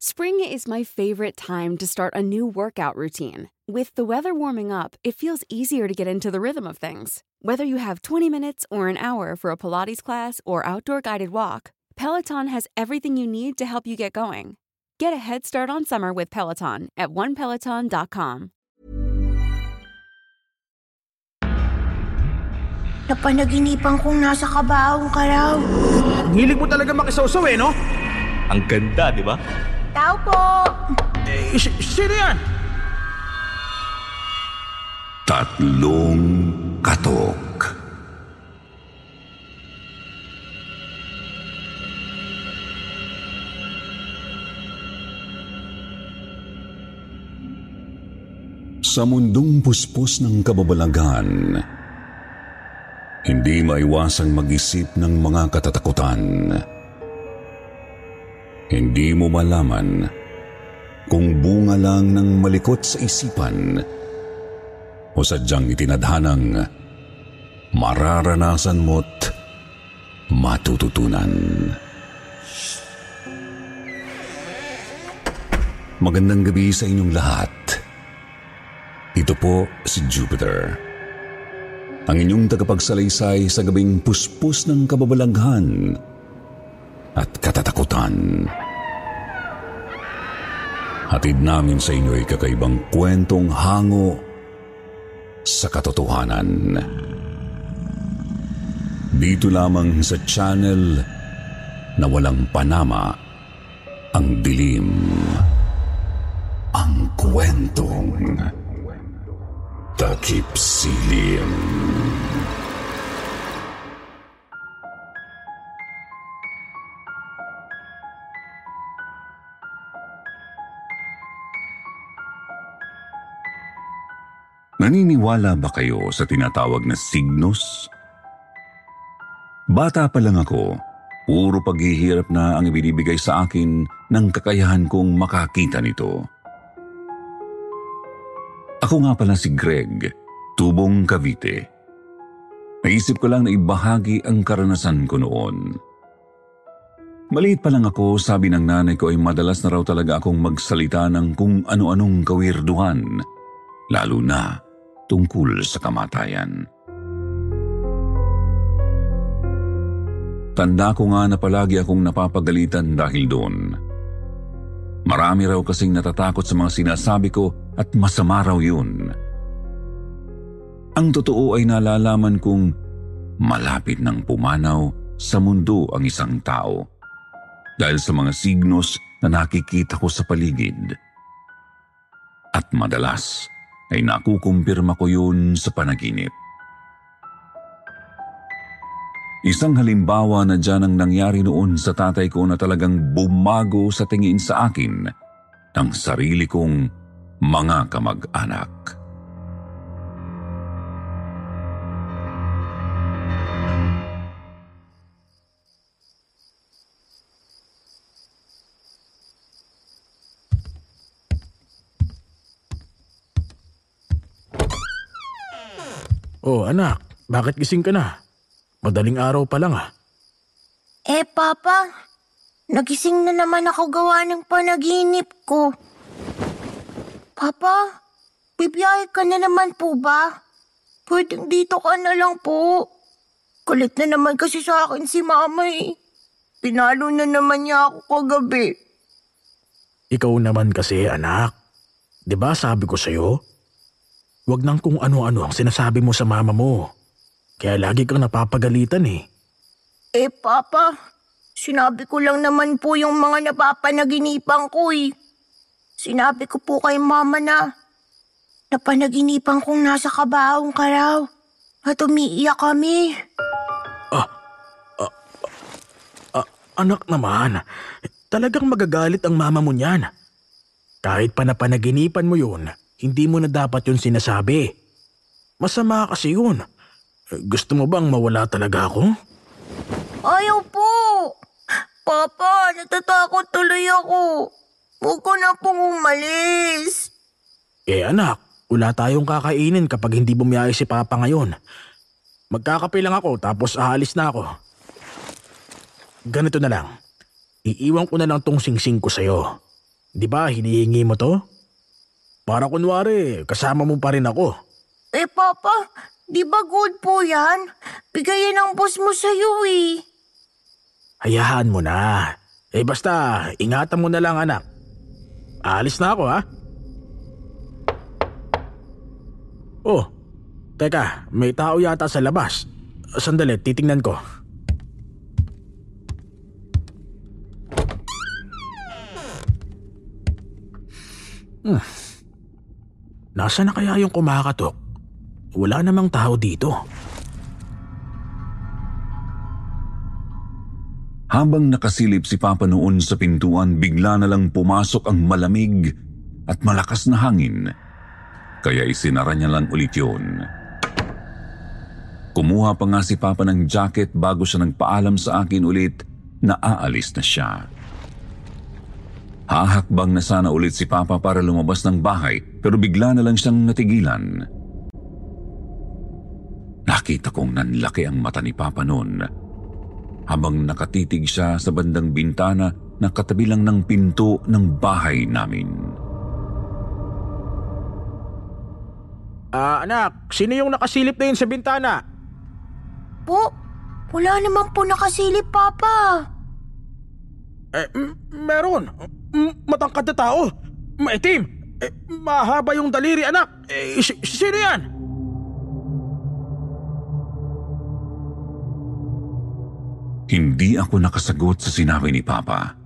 Spring is my favorite time to start a new workout routine. With the weather warming up, it feels easier to get into the rhythm of things. Whether you have 20 minutes or an hour for a Pilates class or outdoor guided walk, Peloton has everything you need to help you get going. Get a head start on summer with Peloton at onepeloton.com. Napanaginipan kong nasa kabaong ka raw. Hilig mo talaga makisawsaw eh, no? Ang ganda, di ba? Tao po! Eh, si- sino yan? Tatlong katok. Sa mundong puspos ng kababalagan, hindi maiwasang mag-isip ng mga katatakutan. Hindi mo malaman kung bunga lang ng malikot sa isipan o sadyang itinadhanang mararanasan mo't matututunan. Magandang gabi sa inyong lahat. Ito po si Jupiter. Ang inyong tagapagsalaysay sa gabing puspos ng kababalaghan at katatakutan. Hatid namin sa inyo ay kakaibang kwentong hango sa katotohanan. Dito lamang sa channel na walang panama ang dilim. Ang kwentong takip silim. Naniniwala ba kayo sa tinatawag na signos? Bata pa lang ako, puro paghihirap na ang ibinibigay sa akin ng kakayahan kong makakita nito. Ako nga pala si Greg, tubong Cavite. Naisip ko lang na ibahagi ang karanasan ko noon. Maliit pa lang ako, sabi ng nanay ko ay madalas na raw talaga akong magsalita ng kung ano-anong kawirduhan, lalo na tungkol sa kamatayan. Tanda ko nga na palagi akong napapagalitan dahil doon. Marami raw kasing natatakot sa mga sinasabi ko at masama raw yun. Ang totoo ay nalalaman kong malapit ng pumanaw sa mundo ang isang tao dahil sa mga signos na nakikita ko sa paligid. At madalas ay nakukumpirma ko yun sa panaginip. Isang halimbawa na dyan ang nangyari noon sa tatay ko na talagang bumago sa tingin sa akin ng sarili kong mga kamag-anak. Oh, anak, bakit gising ka na? Madaling araw pa lang ah. Eh, Papa, nagising na naman ako gawa ng panaginip ko. Papa, bibiyahe ka na naman po ba? Pwedeng dito ka na lang po. Kulit na naman kasi sa akin si Mama eh. Pinalo na naman niya ako kagabi. Ikaw naman kasi, anak. 'Di ba sabi ko sa'yo? Huwag nang kung ano-ano ang sinasabi mo sa mama mo. Kaya lagi kang napapagalitan eh. Eh, Papa, sinabi ko lang naman po yung mga napapanaginipan ko eh. Sinabi ko po kay Mama na napanaginipan kong nasa kabaong ka raw at umiiyak kami. Anak naman, talagang magagalit ang mama mo niyan. Kahit pa napanaginipan mo yun, hindi mo na dapat yun sinasabi. Masama kasi yun. Gusto mo bang mawala talaga ako? Ayaw po! Papa, natatakot tuloy ako. Huwag ko na pong umalis. Eh anak, wala tayong kakainin kapag hindi bumiyahe si Papa ngayon. Magkakape lang ako tapos aalis na ako. Ganito na lang. Iiwan ko na lang tong singsing ko sa'yo. Di ba hinihingi mo to? Para kunwari, kasama mo pa rin ako. Eh, Papa, di ba good po yan? Bigayan ng boss mo sa'yo eh. Hayaan mo na. Eh basta, ingatan mo na lang anak. Alis na ako ha. Oh, teka, may tao yata sa labas. Sandali, titingnan ko. Hmm. Nasaan na kaya yung kumakatok? Wala namang tao dito. Habang nakasilip si Papa noon sa pintuan, bigla na lang pumasok ang malamig at malakas na hangin. Kaya isinara niya lang ulit yun. Kumuha pa nga si Papa ng jacket bago siya nagpaalam sa akin ulit na aalis na siya. Hahakbang na sana ulit si Papa para lumabas ng bahay pero bigla na lang siyang natigilan. Nakita kong nanlaki ang mata ni Papa noon habang nakatitig siya sa bandang bintana na katabi lang ng pinto ng bahay namin. Ah, anak, sino yung nakasilip na yun sa bintana? Po, wala naman po nakasilip, Papa. Eh, m- meron. Matangkad na tao. Maitim. Eh, mahaba yung daliri, anak. Eh, si- sino yan? Hindi ako nakasagot sa sinabi ni Papa.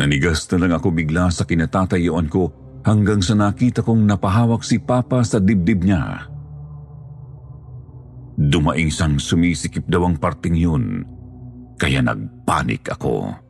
Nanigas na lang ako bigla sa kinatatayuan ko hanggang sa nakita kong napahawak si Papa sa dibdib niya. Dumaing sang sumisikip daw ang parting yun, kaya nagpanik ako.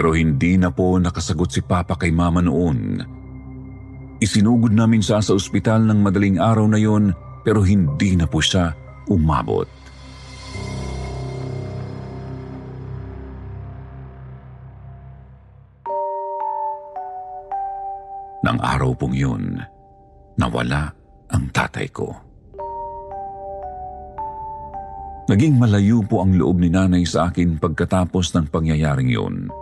Pero hindi na po nakasagot si Papa kay Mama noon. Isinugod namin siya sa ospital ng madaling araw na yon pero hindi na po siya umabot. Nang araw pong yun, nawala ang tatay ko. Naging malayo po ang loob ni nanay sa akin pagkatapos ng pangyayaring yun.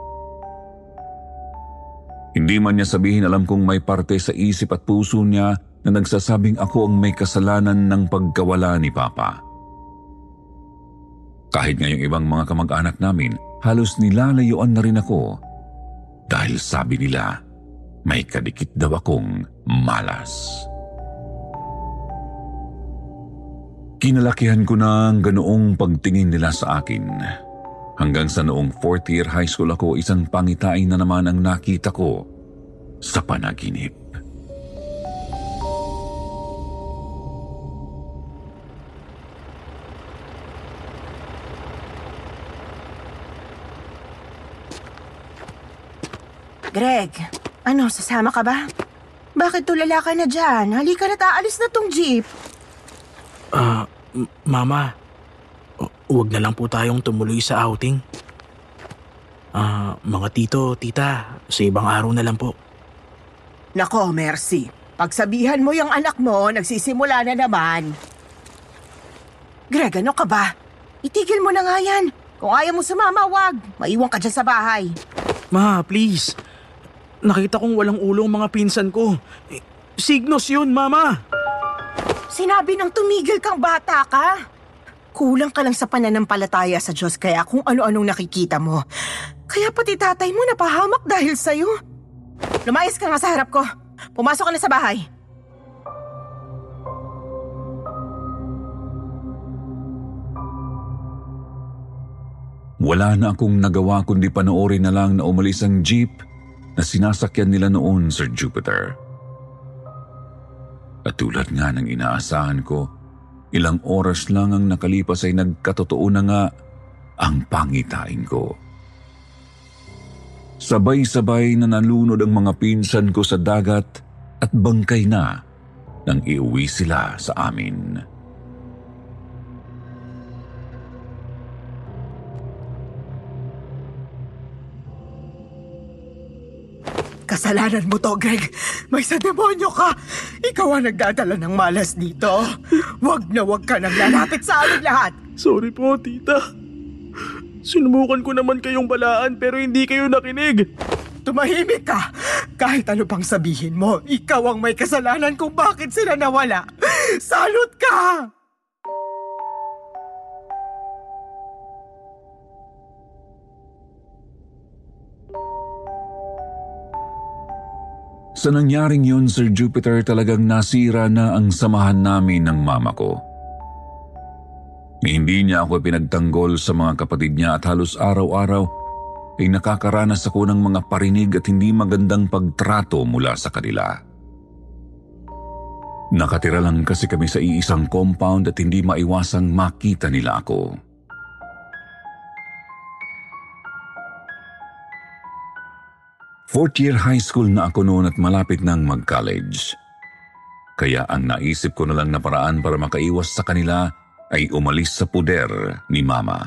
Hindi man niya sabihin alam kong may parte sa isip at puso niya na nagsasabing ako ang may kasalanan ng pagkawala ni Papa. Kahit ngayong ibang mga kamag-anak namin, halos nilalayuan na rin ako dahil sabi nila may kadikit daw akong malas. Kinalakihan ko na ang ganoong pagtingin nila sa akin. Hanggang sa noong fourth year high school ako, isang pangitain na naman ang nakita ko sa panaginip. Greg, ano, sasama ka ba? Bakit tulala ka na dyan? Halika na aalis na tong jeep. Ah, m- mama. Hu- Huwag na lang po tayong tumuloy sa outing. Ah, mga tito, tita, sa ibang araw na lang po. Nako, Mercy. Pagsabihan mo yung anak mo, nagsisimula na naman. Greg, ano ka ba? Itigil mo na nga yan. Kung ayaw mo sumama, wag. Maiwan ka dyan sa bahay. Ma, please. Nakita kong walang ulo ang mga pinsan ko. Signos yun, mama. Sinabi ng tumigil kang bata ka. Kulang ka lang sa pananampalataya sa Diyos kaya kung ano-anong nakikita mo. Kaya pati tatay mo napahamak dahil sa'yo. Lumayas ka nga sa harap ko. Pumasok ka na sa bahay. Wala na akong nagawa kundi panoorin na lang na umalis ang jeep na sinasakyan nila noon, Sir Jupiter. At tulad nga ng inaasahan ko, ilang oras lang ang nakalipas ay nagkatotoo na nga ang pangitain ko. Sabay-sabay na nalunod ang mga pinsan ko sa dagat at bangkay na nang iuwi sila sa amin. Kasalanan mo to, Greg. May sa demonyo ka. Ikaw ang nagdadala ng malas dito. Huwag na huwag ka nang lalapit sa amin lahat. Sorry po, tita. Sinubukan ko naman kayong balaan pero hindi kayo nakinig. Tumahimik ka. Kahit ano pang sabihin mo, ikaw ang may kasalanan kung bakit sila nawala. Salot ka! Sa nangyaring yun, Sir Jupiter, talagang nasira na ang samahan namin ng mama ko. Hindi niya ako pinagtanggol sa mga kapatid niya at halos araw-araw ay nakakaranas ako ng mga parinig at hindi magandang pagtrato mula sa kanila. Nakatira lang kasi kami sa iisang compound at hindi maiwasang makita nila ako. Fourth year high school na ako noon at malapit nang mag-college. Kaya ang naisip ko na lang na paraan para makaiwas sa kanila ay umalis sa puder ni Mama.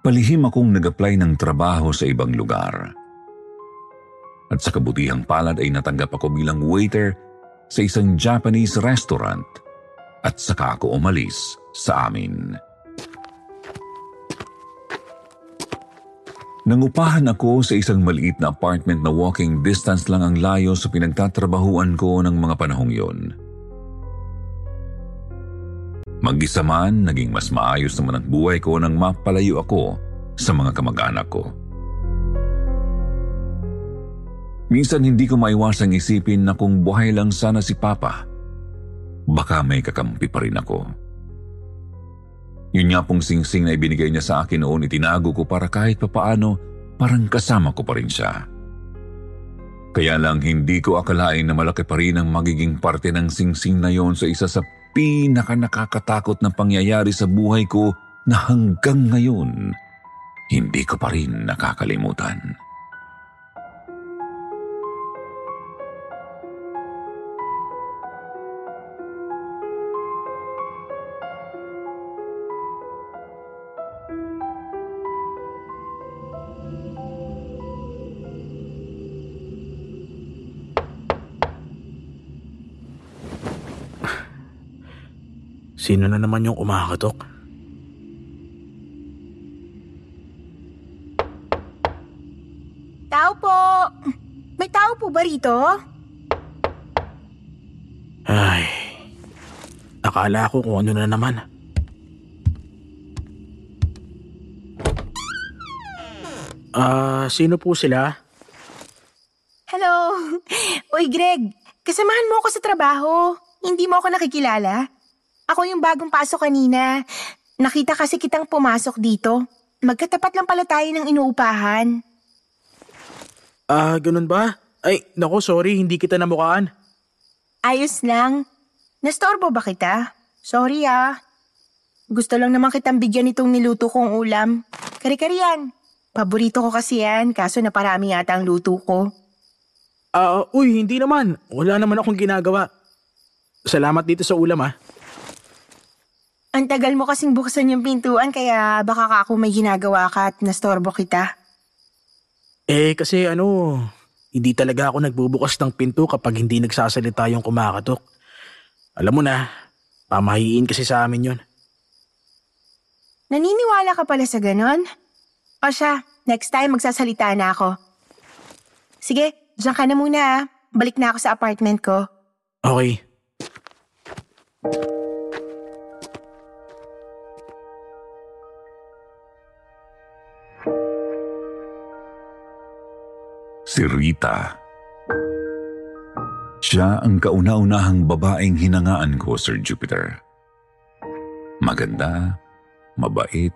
Palihim akong nag-apply ng trabaho sa ibang lugar. At sa kabutihang palad ay natanggap ako bilang waiter sa isang Japanese restaurant at saka ako umalis sa amin. Nangupahan ako sa isang maliit na apartment na walking distance lang ang layo sa pinagtatrabahuan ko ng mga panahong yon. Mag-isa man, naging mas maayos naman ang buhay ko nang mapalayo ako sa mga kamag-anak ko. Minsan hindi ko maiwasang isipin na kung buhay lang sana si Papa, baka may kakampi pa rin ako. Yun nga pong singsing na ibinigay niya sa akin noon itinago ko para kahit papaano parang kasama ko pa rin siya. Kaya lang hindi ko akalain na malaki pa rin ang magiging parte ng singsing na yon sa isa sa pinaka nakakatakot na pangyayari sa buhay ko na hanggang ngayon hindi ko pa rin nakakalimutan. Sino na naman yung kumakatok? Tao po! May tao po ba rito? Ay, akala ko kung ano na naman. Ah, sino po sila? Hello! Uy, Greg! Kasamahan mo ako sa trabaho. Hindi mo ako nakikilala. Ako yung bagong pasok kanina. Nakita kasi kitang pumasok dito. Magkatapat lang pala tayo ng inuupahan. Ah, ganun ba? Ay, nako sorry, hindi kita namukaan. Ayos lang. Nastorbo ba kita? Sorry ah. Gusto lang naman kitang bigyan itong niluto kong ulam. Kari-kari yan. Paborito ko kasi yan, kaso naparami yata ang luto ko. Ah, uy, hindi naman. Wala naman akong ginagawa. Salamat dito sa ulam ah. Ang tagal mo kasing buksan yung pintuan, kaya baka ka ako may ginagawa ka at nastorbo kita. Eh, kasi ano, hindi talaga ako nagbubukas ng pinto kapag hindi nagsasalita yung kumakatok. Alam mo na, pamahiin kasi sa amin yun. Naniniwala ka pala sa ganon? O siya, next time magsasalita na ako. Sige, diyan ka na muna ah. Balik na ako sa apartment ko. Okay. Si Rita. Siya ang kauna-unahang babaeng hinangaan ko, Sir Jupiter. Maganda, mabait,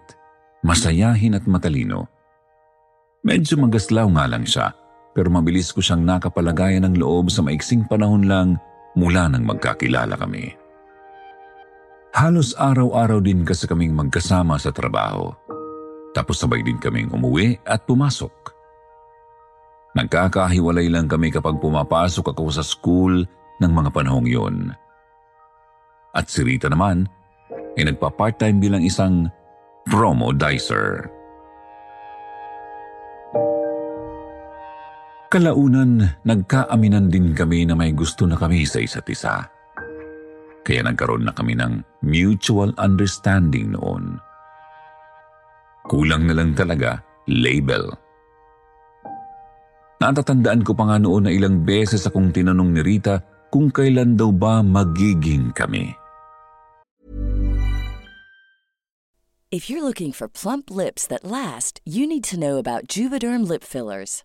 masayahin at matalino. Medyo magaslaw nga lang siya, pero mabilis ko siyang nakapalagayan ng loob sa maiksing panahon lang mula nang magkakilala kami. Halos araw-araw din kasi kaming magkasama sa trabaho. Tapos sabay din kaming umuwi at pumasok. Nagkakahiwalay lang kami kapag pumapasok ako sa school ng mga panahong yun. At si Rita naman ay nagpa-part-time bilang isang promo dicer. Kalaunan, nagkaaminan din kami na may gusto na kami sa isa't isa. Kaya nagkaroon na kami ng mutual understanding noon. Kulang na lang talaga label. Natatandaan ko pa nga noon na ilang beses akong tinanong ni Rita kung kailan daw ba magiging kami. If you're looking for plump lips that last, you need to know about Juvederm lip fillers.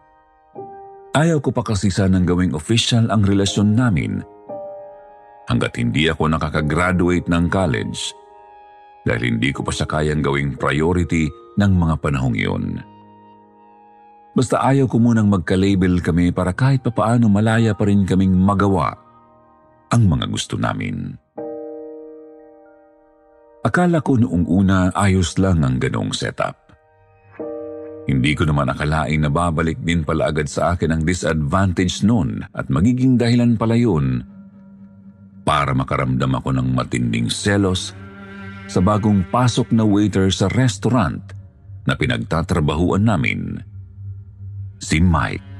Ayaw ko pa kasi sanang gawing official ang relasyon namin hanggat hindi ako nakakagraduate ng college dahil hindi ko pa siya kayang gawing priority ng mga panahong iyon. Basta ayaw ko munang magka-label kami para kahit papaano malaya pa rin kaming magawa ang mga gusto namin. Akala ko noong una ayos lang ang ganong setup. Hindi ko naman akalain na babalik din pala agad sa akin ang disadvantage noon at magiging dahilan pala yun para makaramdam ako ng matinding selos sa bagong pasok na waiter sa restaurant na pinagtatrabahuan namin, si Mike.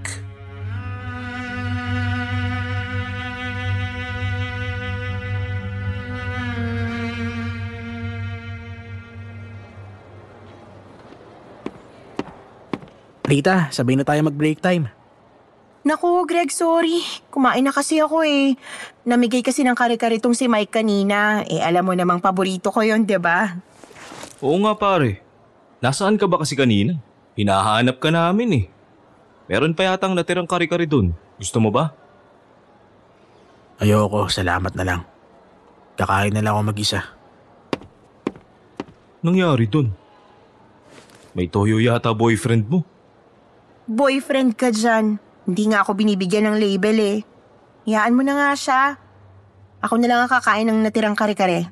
Rita, sabay na tayo mag-break time. Naku, Greg, sorry. Kumain na kasi ako eh. Namigay kasi ng kare-kare tong si Mike kanina. Eh, alam mo namang paborito ko yon, di ba? Oo nga pare. Nasaan ka ba kasi kanina? Hinahanap ka namin eh. Meron pa yatang natirang kari-kari dun. Gusto mo ba? Ayoko, salamat na lang. Kakain na lang ako mag-isa. Nangyari dun? May toyo yata boyfriend mo. Boyfriend ka dyan. Hindi nga ako binibigyan ng label eh. Hayaan mo na nga siya. Ako na lang ang kakain ng natirang kare-kare.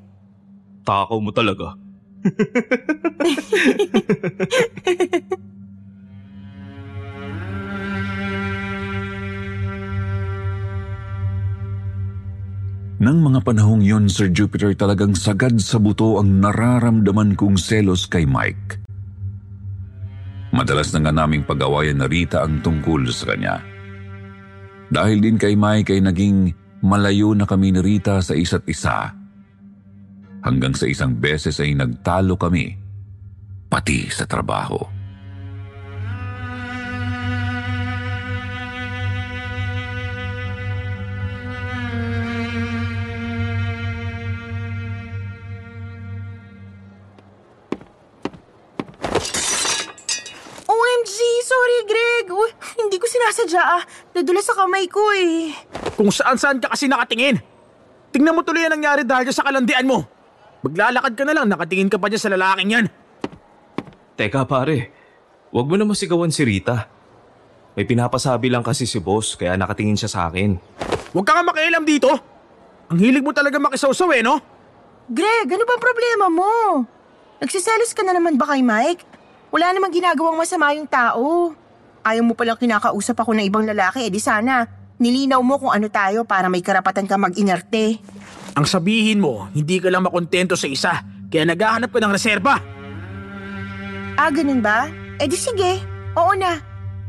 Takaw mo talaga. Nang mga panahong yon, Sir Jupiter, talagang sagad sa buto ang nararamdaman kong selos kay Mike. Madalas na nga naming pag-awayan na Rita ang tungkol sa kanya. Dahil din kay Mike ay naging malayo na kami ni Rita sa isa't isa. Hanggang sa isang beses ay nagtalo kami, pati sa trabaho. Nadula sa kamay ko eh. Kung saan-saan ka kasi nakatingin. Tingnan mo tuloy ang nangyari dahil sa kalandian mo. Maglalakad ka na lang, nakatingin ka pa dyan sa lalaking yan. Teka pare, wag mo na masigawan si Rita. May pinapasabi lang kasi si boss kaya nakatingin siya sa akin. Huwag ka nga makialam dito. Ang hilig mo talaga makisawsaw eh, no? Greg, ano bang problema mo? Nagsiselos ka na naman ba kay Mike? Wala namang ginagawang masama yung tao. Ayaw mo palang kinakausap ako ng ibang lalaki, edi sana nilinaw mo kung ano tayo para may karapatan ka mag-inerte. Ang sabihin mo, hindi ka lang makontento sa isa, kaya naghahanap ka ng reserba. Ah, ganun ba? Eh di sige, oo na.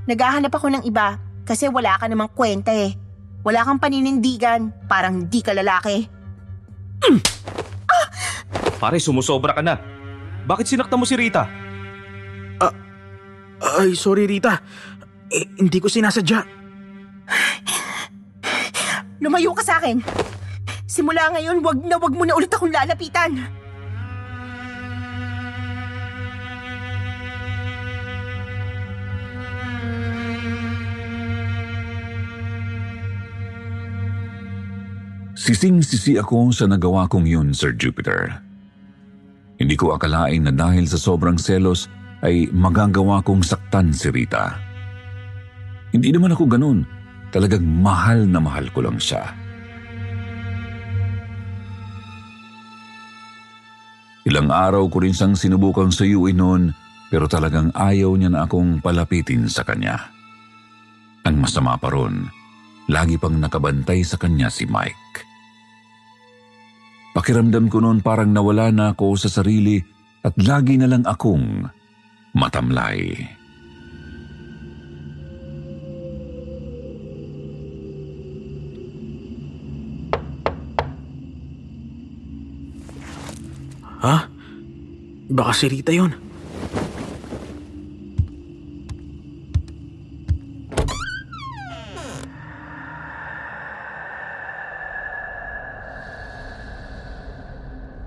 Naghahanap ako ng iba kasi wala ka namang kwenta eh. Wala kang paninindigan, parang di ka lalaki. Pare, sumusobra ka na. Bakit sinakta mo si Rita? Ay, sorry Rita. Eh, hindi ko sinasadya. Lumayo ka sa akin. Simula ngayon, wag na wag mo na ulit akong lalapitan. Sising-sisi ako sa nagawa kong yun, Sir Jupiter. Hindi ko akalain na dahil sa sobrang selos ay magagawa kong saktan si Rita. Hindi naman ako ganun. Talagang mahal na mahal ko lang siya. Ilang araw ko rin siyang sinubukang suyuin noon pero talagang ayaw niya na akong palapitin sa kanya. Ang masama pa ron, lagi pang nakabantay sa kanya si Mike. Pakiramdam ko noon parang nawala na ako sa sarili at lagi na lang akong matamlay. Ha? Baka si Rita yun.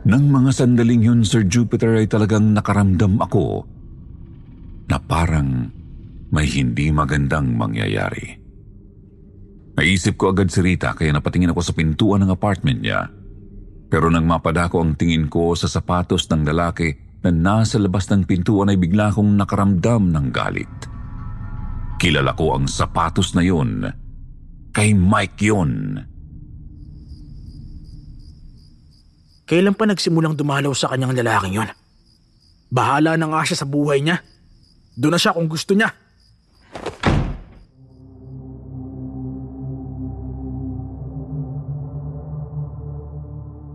Nang mga sandaling yun, Sir Jupiter, ay talagang nakaramdam ako na parang may hindi magandang mangyayari. Naisip ko agad si Rita kaya napatingin ako sa pintuan ng apartment niya. Pero nang mapadako ang tingin ko sa sapatos ng lalaki na nasa labas ng pintuan ay bigla akong nakaramdam ng galit. Kilala ko ang sapatos na yun. Kay Mike yun. Kailan pa nagsimulang dumalaw sa kanyang lalaking yon? Bahala na nga siya sa buhay niya. Doon na siya kung gusto niya.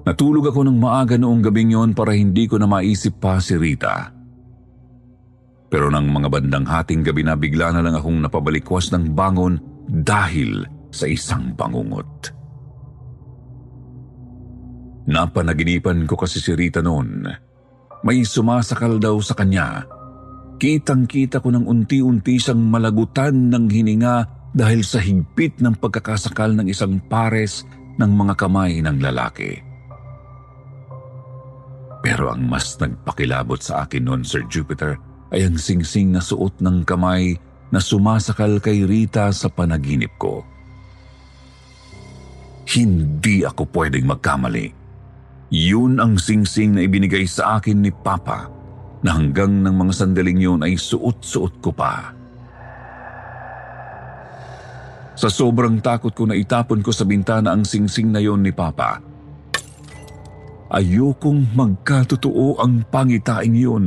Natulog ako ng maaga noong gabing yon para hindi ko na maisip pa si Rita. Pero nang mga bandang hating gabi na bigla na lang akong napabalikwas ng bangon dahil sa isang bangungot. Napanaginipan ko kasi si Rita noon. May sumasakal daw sa kanya. Kitang-kita ko ng unti-unti siyang malagutan ng hininga dahil sa higpit ng pagkakasakal ng isang pares ng mga kamay ng lalaki. Pero ang mas nagpakilabot sa akin noon, Sir Jupiter, ay ang singsing na suot ng kamay na sumasakal kay Rita sa panaginip ko. Hindi ako pwedeng magkamali. Yun ang singsing na ibinigay sa akin ni Papa na hanggang ng mga sandaling yun ay suot-suot ko pa. Sa sobrang takot ko na itapon ko sa bintana ang singsing na yon ni Papa, ayokong magkatotoo ang pangitain yun.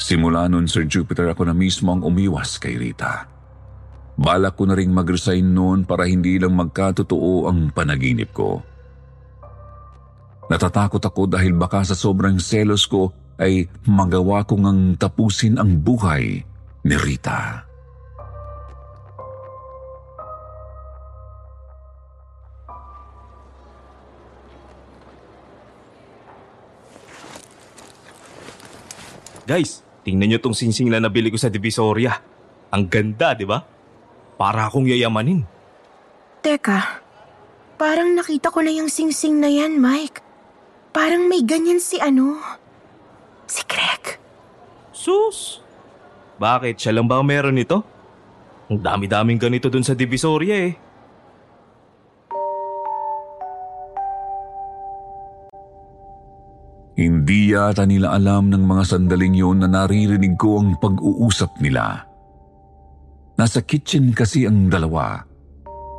Simula nun, Sir Jupiter, ako na mismo ang umiwas kay Rita. Balak ko na ring mag-resign noon para hindi lang magkatotoo ang panaginip ko. Natatakot ako dahil baka sa sobrang selos ko ay magawa kong ang tapusin ang buhay ni Rita. Guys, tingnan nyo tong singsing na nabili ko sa Divisoria. Ang ganda, di ba? Para akong yayamanin. Teka, parang nakita ko na yung sing-sing na yan, Mike. Parang may ganyan si ano, si Greg. Sus! Bakit? Siya lang ba meron nito? Ang dami-daming ganito dun sa Divisoria eh. Hindi yata nila alam ng mga sandaling yun na naririnig ko ang pag-uusap nila. Nasa kitchen kasi ang dalawa,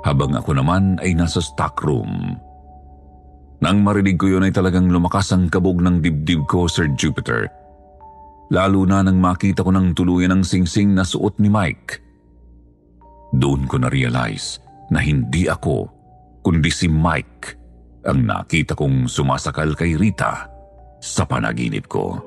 habang ako naman ay nasa stockroom. Nang marinig ko yun ay talagang lumakas ang kabog ng dibdib ko, Sir Jupiter. Lalo na nang makita ko ng tuluyan ang singsing na suot ni Mike. Doon ko na-realize na hindi ako, kundi si Mike ang nakita kong sumasakal kay Rita sa panaginip ko.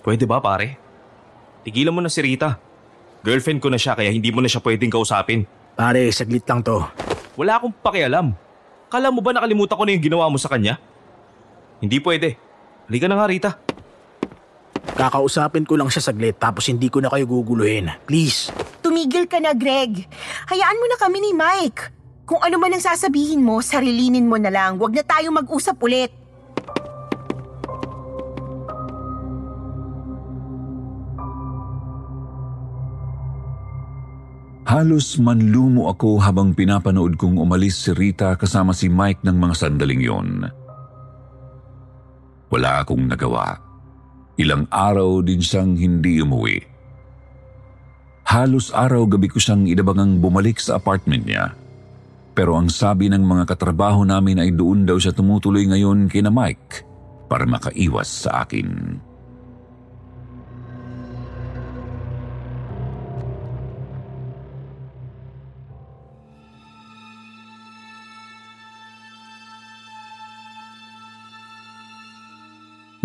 Pwede ba pare? Tigilan mo na si Rita. Girlfriend ko na siya kaya hindi mo na siya pwedeng kausapin. Pare, saglit lang to. Wala akong pakialam. Kala mo ba nakalimutan ko na yung ginawa mo sa kanya? Hindi pwede. Halika na nga Rita. Kakausapin ko lang siya saglit tapos hindi ko na kayo guguluhin. Please. Tumigil ka na, Greg. Hayaan mo na kami ni Mike. Kung ano man ang sasabihin mo, sarilinin mo na lang. Huwag na tayo mag-usap ulit. Halos manlumo ako habang pinapanood kong umalis si Rita kasama si Mike ng mga sandaling yon. Wala akong nagawa. Ilang araw din siyang hindi umuwi. Halos araw-gabi ko siyang inabangang bumalik sa apartment niya. Pero ang sabi ng mga katrabaho namin ay doon daw siya tumutuloy ngayon kina Mike para makaiwas sa akin.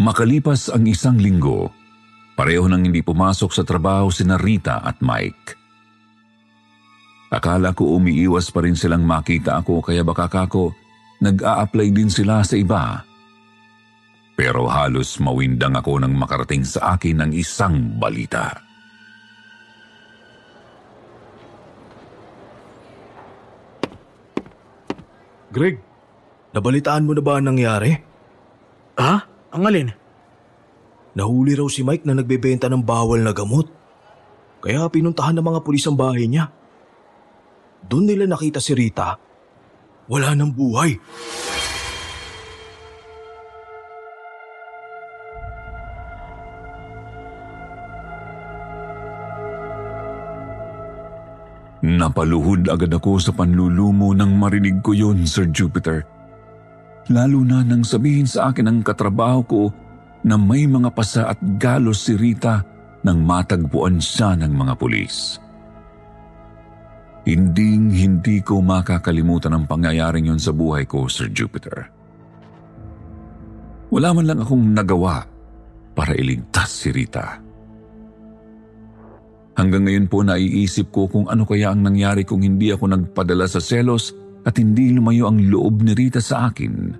Makalipas ang isang linggo, pareho nang hindi pumasok sa trabaho si Rita at Mike. Akala ko umiiwas pa rin silang makita ako kaya baka kako nag-a-apply din sila sa iba. Pero halos mawindang ako nang makarating sa akin ng isang balita. Greg, nabalitaan mo na ba ang nangyari? Ha? Ang alin? Nahuli raw si Mike na nagbebenta ng bawal na gamot. Kaya pinuntahan ng mga pulis ang bahay niya. Doon nila nakita si Rita. Wala nang buhay. Napaluhod agad ako sa panlulumo nang marinig ko yun, Sir Jupiter. Lalo na nang sabihin sa akin ng katrabaho ko na may mga pasa at galos si Rita nang matagpuan siya ng mga pulis. Hinding hindi ko makakalimutan ang pangyayaring yun sa buhay ko, Sir Jupiter. Wala man lang akong nagawa para iligtas si Rita. Hanggang ngayon po naiisip ko kung ano kaya ang nangyari kung hindi ako nagpadala sa selos at hindi lumayo ang loob ni Rita sa akin.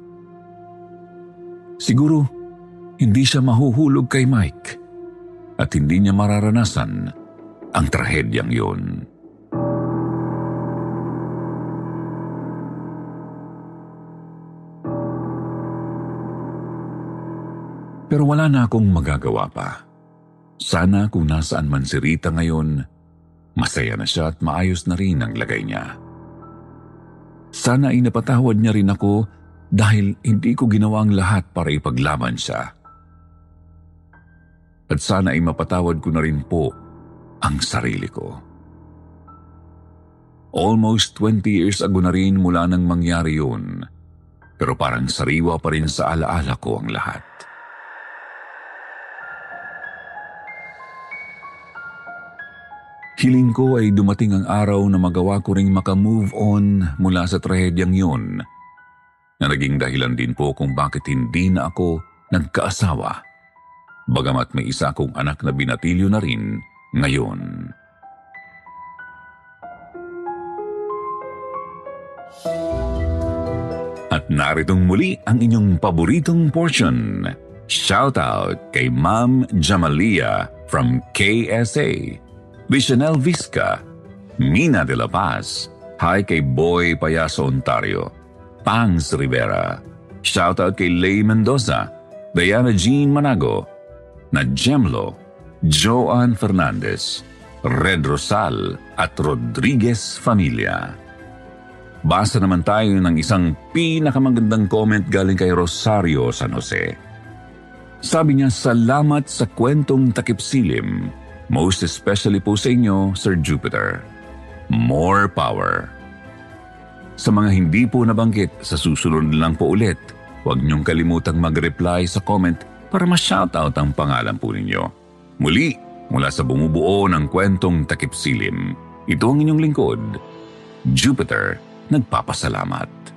Siguro, hindi siya mahuhulog kay Mike at hindi niya mararanasan ang trahedyang yun. Pero wala na akong magagawa pa. Sana kung nasaan man si Rita ngayon, masaya na siya at maayos na rin ang lagay niya. Sana ay napatawad niya rin ako dahil hindi ko ginawa ang lahat para ipaglaban siya. At sana ay mapatawad ko na rin po ang sarili ko. Almost 20 years ago na rin mula nang mangyari yun, pero parang sariwa pa rin sa alaala ko ang lahat. Hiling ko ay dumating ang araw na magawa ko ring makamove on mula sa trahedyang yun na naging dahilan din po kung bakit hindi na ako nagkaasawa. Bagamat may isa kong anak na binatilyo na rin ngayon. At naritong muli ang inyong paboritong portion. Shout out kay Ma'am Jamalia from KSA, Visionel Visca, Mina de la Paz, hi kay Boy Payaso Ontario, Pangs Rivera, shout out kay Lay Mendoza, Diana Jean Manago, Najemlo, Joan Fernandez, Red Rosal at Rodriguez Familia. Basa naman tayo ng isang pinakamagandang comment galing kay Rosario San Jose. Sabi niya, salamat sa kwentong takip silim. Most especially po sa inyo, Sir Jupiter. More power. Sa mga hindi po nabanggit, sa susunod lang po ulit, huwag niyong kalimutang mag-reply sa comment para ma-shoutout ang pangalan po ninyo. Muli, mula sa bumubuo ng kwentong takip silim, ito ang inyong lingkod, Jupiter nagpapasalamat.